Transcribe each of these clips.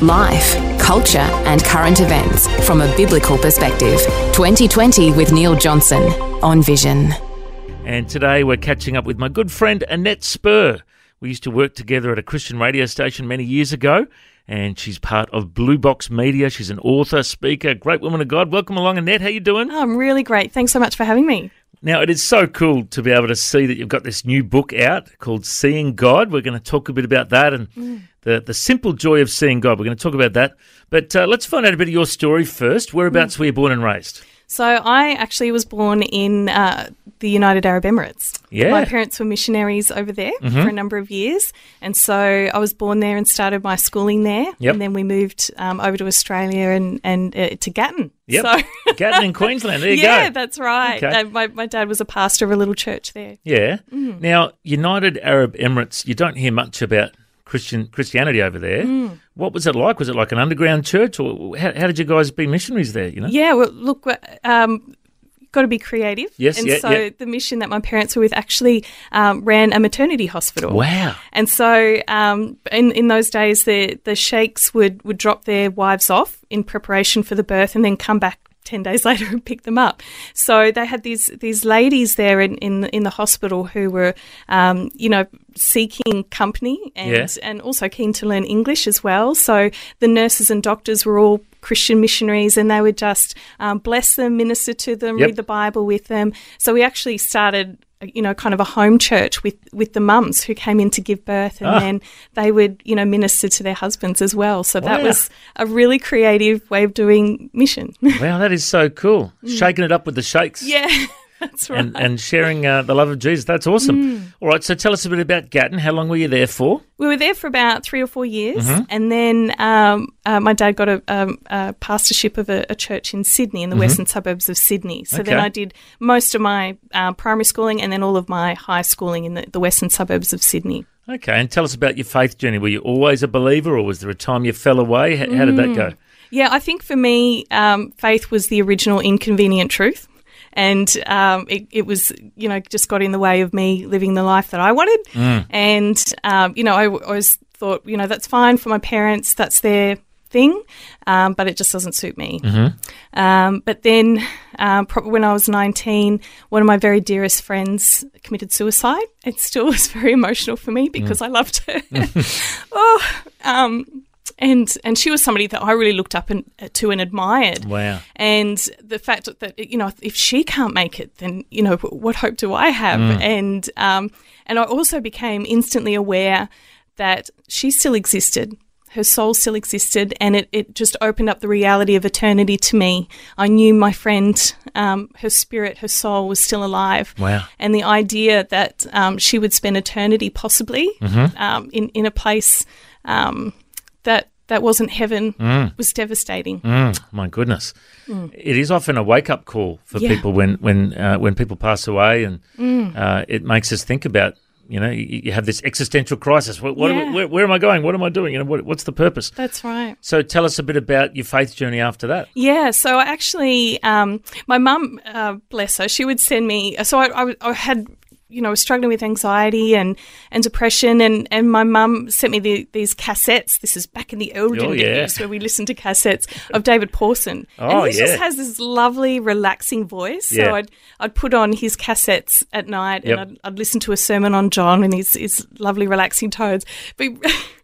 Life, culture, and current events from a biblical perspective. 2020 with Neil Johnson on Vision. And today we're catching up with my good friend Annette Spur. We used to work together at a Christian radio station many years ago, and she's part of Blue Box Media. She's an author, speaker, great woman of God. Welcome along, Annette. How you doing? Oh, I'm really great. Thanks so much for having me. Now, it is so cool to be able to see that you've got this new book out called Seeing God. We're going to talk a bit about that and mm. the, the simple joy of seeing God. We're going to talk about that. But uh, let's find out a bit of your story first. Whereabouts mm. were you born and raised? So I actually was born in uh, the United Arab Emirates. Yeah. My parents were missionaries over there mm-hmm. for a number of years. And so I was born there and started my schooling there. Yep. And then we moved um, over to Australia and, and uh, to Gatton. Yep. So Gatton in Queensland. There you yeah, go. Yeah, that's right. Okay. My, my dad was a pastor of a little church there. Yeah. Mm. Now, United Arab Emirates, you don't hear much about Christian Christianity over there. Mm. What was it like? Was it like an underground church, or how, how, did you guys be missionaries there? You know? Yeah. Well, look, um, got to be creative. Yes, and yeah, so yeah. the mission that my parents were with actually um, ran a maternity hospital. Wow! And so um, in in those days, the the sheikhs would would drop their wives off in preparation for the birth, and then come back 10 days later and pick them up. So they had these these ladies there in, in, in the hospital who were, um, you know, seeking company and, and also keen to learn English as well. So the nurses and doctors were all Christian missionaries and they would just um, bless them, minister to them, yep. read the Bible with them. So we actually started you know, kind of a home church with, with the mums who came in to give birth and ah. then they would, you know, minister to their husbands as well. So that wow. was a really creative way of doing mission. wow, that is so cool. Shaking it up with the shakes. Yeah. That's right. And, and sharing uh, the love of Jesus. That's awesome. Mm. All right, so tell us a bit about Gatton. How long were you there for? We were there for about three or four years. Mm-hmm. And then um, uh, my dad got a, um, a pastorship of a, a, church in Sydney, in the mm-hmm. western suburbs of Sydney. So okay. then I did most of my uh, primary schooling and then all of my high schooling in the, the western suburbs of Sydney. Okay, and tell us about your faith journey. Were you always a believer or was there a time you fell away? How, how did that go? Yeah, I think for me, um, faith was the original inconvenient truth and um, it, it, was you know just got in the way of me living the life that I wanted. Mm. And um, you know I, I always thought you know that's fine for my parents, that's their thing, um, but it just doesn't suit me. Mm-hmm. Um, but then, um, probably when I was 19, one of my very dearest friends committed suicide. It still was very emotional for me because mm. I loved her. oh, um, and and she was somebody that I really looked up and, uh, to and admired. Wow! And the fact that you know if she can't make it, then you know what hope do I have? Mm. And um, and I also became instantly aware that she still existed. Her soul still existed, and it, it just opened up the reality of eternity to me. I knew my friend, um, her spirit, her soul was still alive. Wow. And the idea that um, she would spend eternity possibly mm-hmm. um, in, in a place um, that wasn't heaven mm. was devastating. Mm, my goodness, mm. it is often a wake up call for yeah. people when when uh, when people pass away, and mm. uh, it makes us think about. You know, you, you have this existential crisis. What, what yeah. where, where, am I going? What am I doing? You know, what, what's the purpose? That's right. So, tell us a bit about your faith journey after that. Yeah. So, I actually, um, my mum, uh, bless her, she would send me. So, I, I, I had you know, struggling with anxiety and, and depression. And, and my mum sent me the, these cassettes. This is back in the olden oh, yeah. days where we listened to cassettes of David Pawson. Oh, and he yeah. just has this lovely, relaxing voice. Yeah. So I'd, I'd put on his cassettes at night Yep. and I'd, I'd listen to a sermon on John and his, his lovely, relaxing tones. But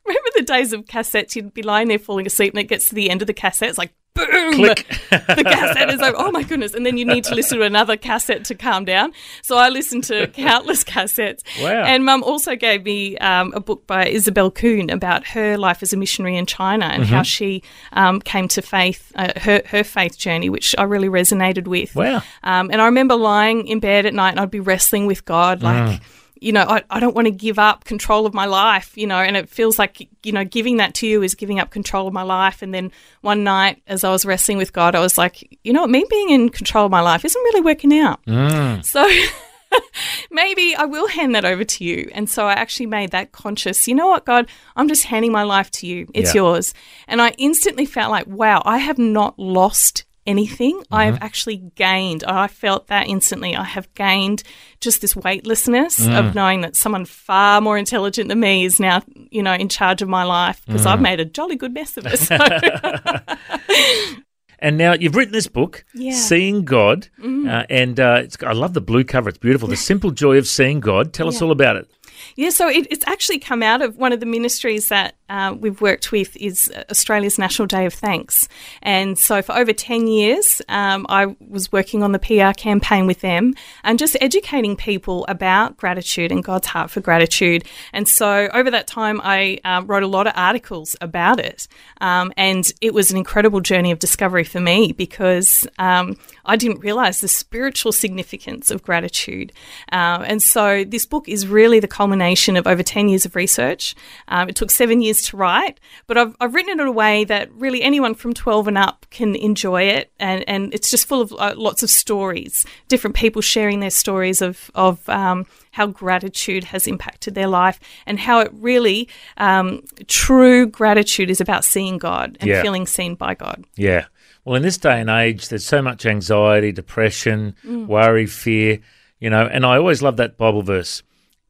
remember the days of cassettes? You'd be lying there falling asleep and it gets to the end of the cassette. It's like, boom! The cassette is like, oh my goodness. And then you need to listen to another cassette to calm down. So I listened to countless cassettes. Wow. And mum also gave me um, a book by Isobel Kuhn about her life as a missionary in China and Mm-hmm. how she um, came to faith, uh, her, her faith journey, which I really resonated with. Wow. Um, and I remember lying in bed at night and I'd be wrestling with God, like, Mm. You know, I, I don't want to give up control of my life, you know, and it feels like, you know, giving that to you is giving up control of my life. And then one night, as I was wrestling with God, I was like, you know what, me being in control of my life isn't really working out. Mm. So maybe I will hand that over to you. And so I actually made that conscious. You know what, God, I'm just handing my life to you. It's Yeah. yours. And I instantly felt like, wow, I have not lost anything. I have actually gained. I felt that instantly. I have gained just this weightlessness of knowing that someone far more intelligent than me is now, you know, in charge of my life because I've made a jolly good mess of it. So. And now you've written this book, Yeah. Mm-hmm. Seeing God, uh, and uh, it's, I love the blue cover. It's beautiful. The simple joy of seeing God. Tell us all about it. Yeah, so it, it's actually come out of one of the ministries that uh, we've worked with is Australia's National Day of Thanks, and so for over ten years, um, I was working on the PR campaign with them and just educating people about gratitude and God's heart for gratitude. And so over that time, I um, wrote a lot of articles about it, um, and it was an incredible journey of discovery for me because um, I didn't realize the spiritual significance of gratitude. Uh, and so this book is really the culmination of over 10 years of research. Um, it took seven years to write, but I've, I've written it in a way that really anyone from 12 and up can enjoy it. And, and it's just full of uh, lots of stories, different people sharing their stories of, of um, how gratitude has impacted their life and how it really, um, true gratitude is about seeing God and Yeah. feeling seen by God. Yeah. Well, in this day and age, there's so much anxiety, depression, worry, fear, you know, and I always love that Bible verse.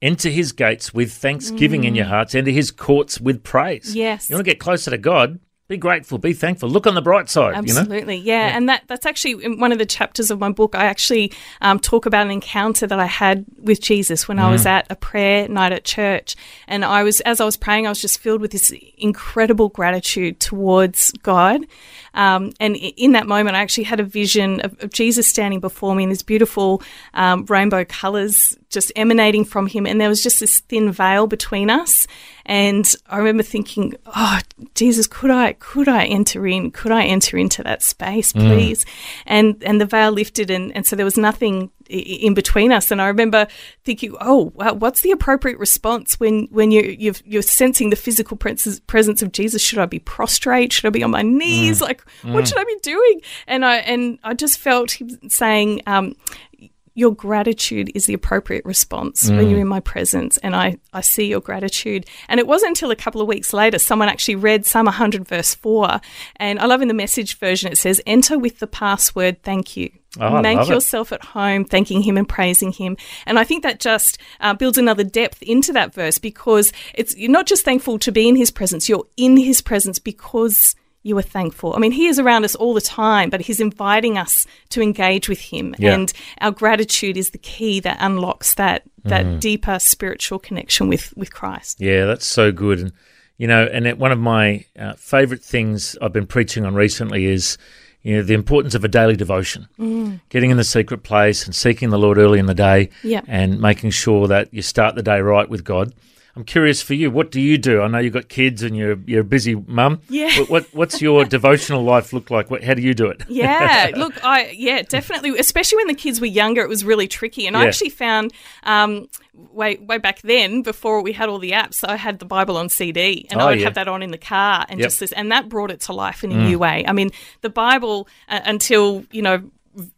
Enter his gates with thanksgiving in your hearts, enter his courts with praise. Yes. You want to get closer to God? Be grateful, be thankful, look on the bright side, you know? Absolutely, yeah. And that that's actually in one of the chapters of my book. I actually um, talk about an encounter that I had with Jesus when I Mm. was at a prayer night at church, and I was as I was praying, I was just filled with this incredible gratitude towards God. Um, and in that moment, I actually had a vision of, of Jesus standing before me in this beautiful um, rainbow colors just emanating from him, and there was just this thin veil between us. And I remember thinking, "Oh, Jesus, could I, could I enter in? Could I enter into that space, mm. please?" And and the veil lifted, and and so there was nothing in between us. And I remember thinking, "Oh, wow, what's the appropriate response when when you you've, you're sensing the physical presence presence of Jesus? Should I be prostrate? Should I be on my knees? Mm. Like, what mm. should I be doing?" And I and I just felt him saying. Um, your gratitude is the appropriate response when you're in my presence and I, I see your gratitude. And it wasn't until a couple of weeks later someone actually read Psalm 100 verse 4 and I love in the message version it says enter with the password thank you. Oh, Make love it. yourself at home thanking him and praising him. And I think that just uh, builds another depth into that verse because it's you're not just thankful to be in his presence, you're in his presence because you are thankful. I mean, he is around us all the time, but he's inviting us to engage with him. Yeah. And our gratitude is the key that unlocks that that Mm. deeper spiritual connection with with Christ. Yeah, that's so good. And, you know, and it, one of my uh, favorite things I've been preaching on recently is, you know, the importance of a daily devotion. Mm. Getting in the secret place and seeking the Lord early in the day Yeah. and making sure that you start the day right with God. I'm curious for you, what do you do? I know you've got kids and you're, you're a busy mum. Yeah. What, what, what's your devotional life look like? What, how do you do it? Yeah, look, I yeah, definitely. Especially when the kids were younger, it was really tricky. And I actually found um, way way back then, before we had all the apps, I had the Bible on CD, and Oh, I would yeah. have that on in the car, and Yep. Mm. just this, and that brought it to life in a new way. I mean, the Bible uh, until you know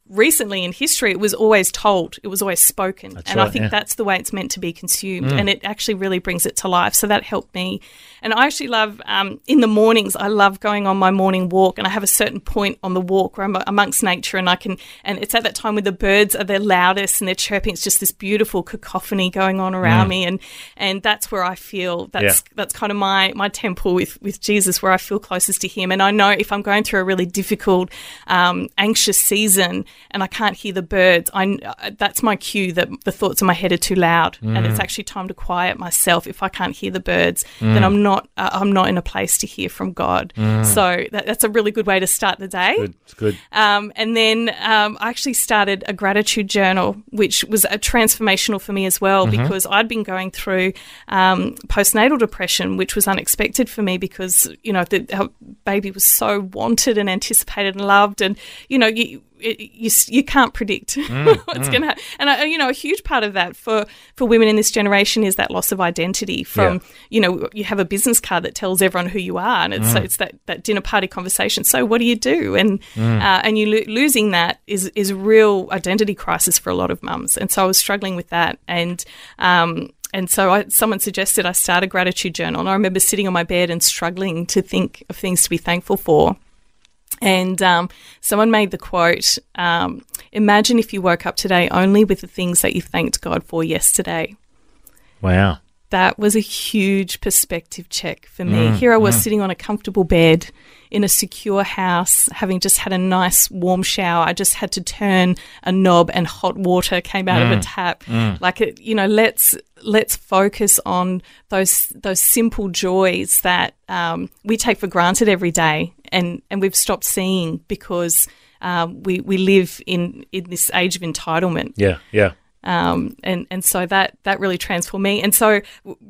recently in history, it was always told, it was always spoken. and I think yeah. that's the way it's meant to be consumed. Mm. And it actually really brings it to life. So that helped me. And I actually love, um, in the mornings, I love going on my morning walk. And I have a certain point on the walk where I'm amongst nature and I can, and it's at that time when the birds are their loudest and they're chirping. It's just this beautiful cacophony going on around me. And, and that's where I feel that's, Mm. Yeah. that's kind of my, my temple with, with Jesus, where I feel closest to him. And I know if I'm going through a really difficult, um, anxious season and I can't hear the birds, I, uh, that's my cue that the thoughts in my head are too loud, and Mm. it's actually time to quiet myself. If I can't hear the birds, then I'm not uh, I'm not in a place to hear from God. So that, that's a really good way to start the day. Mm. Good, it's good. Um, and then um, I actually started a gratitude journal, which was a transformational for me as well Mm-hmm. because I'd been going through um, postnatal depression, which was unexpected for me because you know the, baby was so wanted and anticipated and loved, and you know you, it, you you can't predict Mm, what's going to happen. And I, you know, a huge part of that for for women in this generation is that loss of identity. From Yeah. you know, you have a business card that tells everyone who you are, and it's Mm. so it's that, that dinner party conversation. So what do you do? And uh, and you lo- losing that is is a real identity crisis for a lot of mums. And so I was struggling with that, and um, and so I, someone suggested I start a gratitude journal. And I remember sitting on my bed and struggling to think of things to be thankful for. And um, someone made the quote um, Imagine if you woke up today only with the things that you thanked God for yesterday. Wow. That was a huge perspective check for me. Here I was sitting on a comfortable bed in a secure house, having just had a nice warm shower. I just had to turn a knob and hot water came out of a tap. Like it, you know, let's let's focus on those those simple joys that um, we take for granted every day, and and we've stopped seeing because um, we we live in in this age of entitlement. Yeah. Yeah. Um, and and so that that really transformed me. And so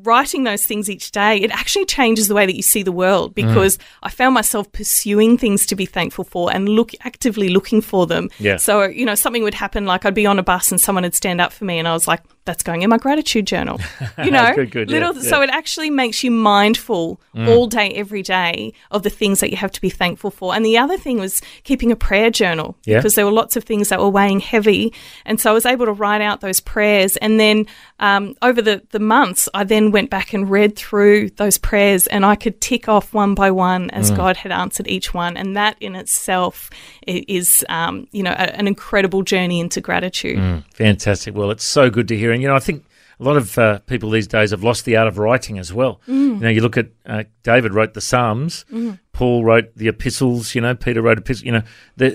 writing those things each day, it actually changes the way that you see the world because I found myself pursuing things to be thankful for and look actively looking for them. Yeah. So you know something would happen, like I'd be on a bus and someone would stand up for me, and I was like, "That's going in my gratitude journal." You know, Good, good, little. yeah. So it actually makes you mindful all day, every day of the things that you have to be thankful for. And the other thing was keeping a prayer journal Yeah. because there were lots of things that were weighing heavy. And so I was able to write out those prayers. And then um, over the, the months, I then went back and read through those prayers and I could tick off one by one as God had answered each one. And that in itself is, um, you know, a, an incredible journey into gratitude. Fantastic. Well, it's so good to hear. And, you know, I think a lot of uh, people these days have lost the art of writing as well. You know, you look at uh, David wrote the Psalms, Paul wrote the epistles, you know, Peter wrote epistles. You know, the,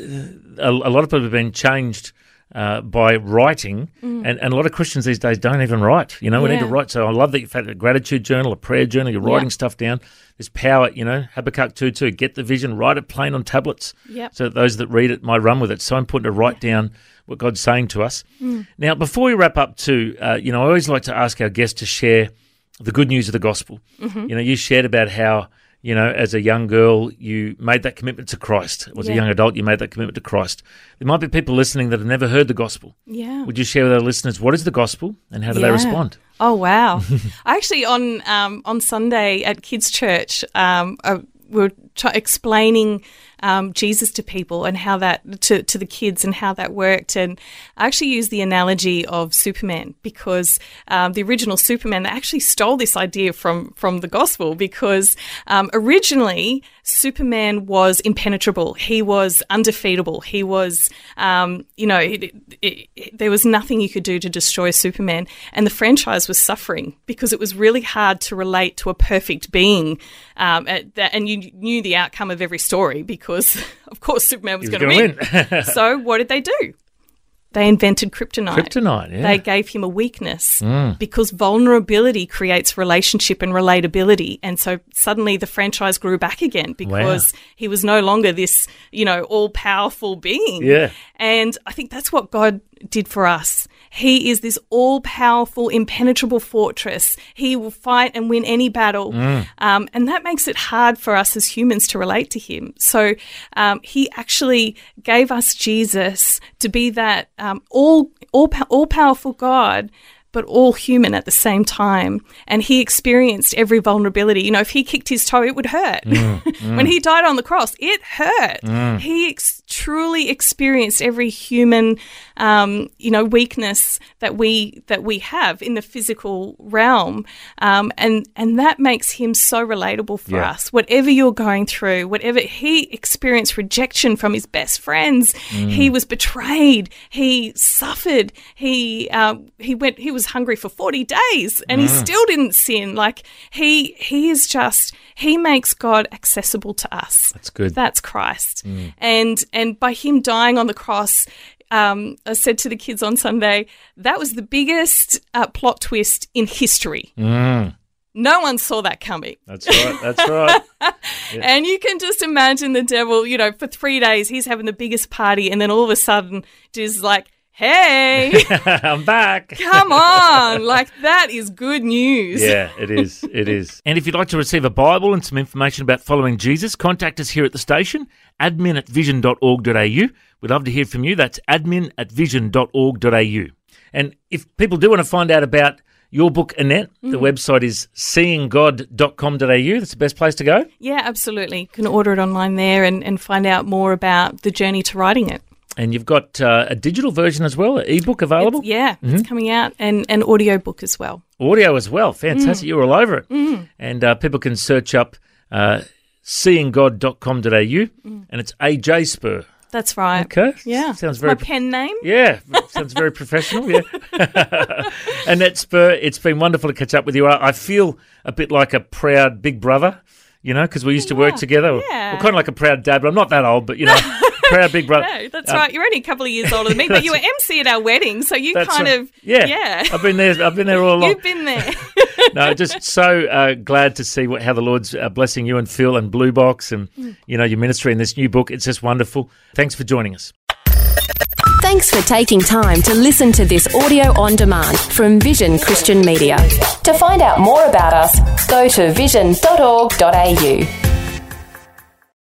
a, a lot of people have been changed. Uh, by writing, and, and a lot of Christians these days don't even write. You know, we need to write. So I love that you've had a gratitude journal, a prayer journal. You're writing Yeah. stuff down. There's power. You know, Habakkuk two two. Get the vision, write it plain on tablets. Yep. So that those that read it might run with it. It's so important to write down what God's saying to us. Now, before we wrap up, too, uh, you know, I always like to ask our guests to share the good news of the gospel. You know, you shared about how, you know, as a young girl, you made that commitment to Christ. As a young adult, you made that commitment to Christ. There might be people listening that have never heard the gospel. Yeah. Would you share with our listeners what is the gospel and how do they respond? Oh wow! Actually, on um, on Sunday at kids' church, um, uh, we were explaining um, Jesus to people and how that to to the kids and how that worked. And I actually used the analogy of Superman because um, the original Superman actually stole this idea from from the gospel because um, originally Superman was impenetrable. He was undefeatable. He was, um, you know, it, it, it, there was nothing you could do to destroy Superman. And the franchise was suffering because it was really hard to relate to a perfect being. Um, at that, and you knew the outcome of every story because, of course, Superman was was going to gonna win. so what did they do? They invented kryptonite. Kryptonite, yeah. They gave him a weakness mm. because vulnerability creates relationship and relatability. And so suddenly the franchise grew back again because he was no longer this, you know, all powerful being. Yeah. And I think that's what God did for us. He is this all powerful, impenetrable fortress. He will fight and win any battle. Um, and that makes it hard for us as humans to relate to him. So um, he actually gave us Jesus to be that um, all, all, all powerful God but all human at the same time. And he experienced every vulnerability. You know, if he kicked his toe, it would hurt. when he died on the cross, it hurt. He ex- truly experienced every human, um, you know, weakness that we that we have in the physical realm, um, and and that makes him so relatable for Yeah. us. Whatever you're going through, whatever he experienced rejection from his best friends, he was betrayed, he suffered, he um, he went he was hungry for 40 days and he still didn't sin. Like he he is just he makes god accessible to us That's good. that's christ and and by him dying on the cross um, I said to the kids on Sunday, that was the biggest uh, plot twist in history. No one saw that coming. That's right. That's right. And you can just imagine the devil, you know, for three days he's having the biggest party, and then all of a sudden, just like hey, I'm back. come on. Like, that is good news. Yeah, it is. It is. And if you'd like to receive a Bible and some information about following Jesus, contact us here at the station, admin at vision.org.au. We'd love to hear from you. That's admin at vision.org.au. And if people do want to find out about your book, Annette, the mm-hmm. website is seeinggod.com.au. That's the best place to go. Yeah, absolutely. You can order it online there and, and find out more about the journey to writing it. And you've got uh, a digital version as well, an ebook available, It's- yeah, it's coming out and an audio book as well. audio as well. Fantastic. You're all over it. And uh, people can search up uh, seeinggod.com.au and it's AJ Spur. That's right. Okay. Yeah. Sounds very my pen name. Yeah, sounds very professional. Yeah, Annette Spur, it's been wonderful to catch up with you. I, I feel a bit like a proud big brother, you know, because we used to work together. yeah. Well, kind of like a proud dad, but I'm not that old. But you know, proud big brother. No, that's Uh, right. You're only a couple of years older than me, but you were MC at our wedding, so you That's kind right. of yeah, yeah. I've been there. I've been there all along. You've been there. no, just so uh, glad to see what, how the Lord's uh, blessing you and Phil and Blue Box and Mm. you know your ministry in this new book. It's just wonderful. Thanks for joining us. Thanks for taking time to listen to this audio on demand from Vision Christian Media. To find out more about us, go to vision.org.au.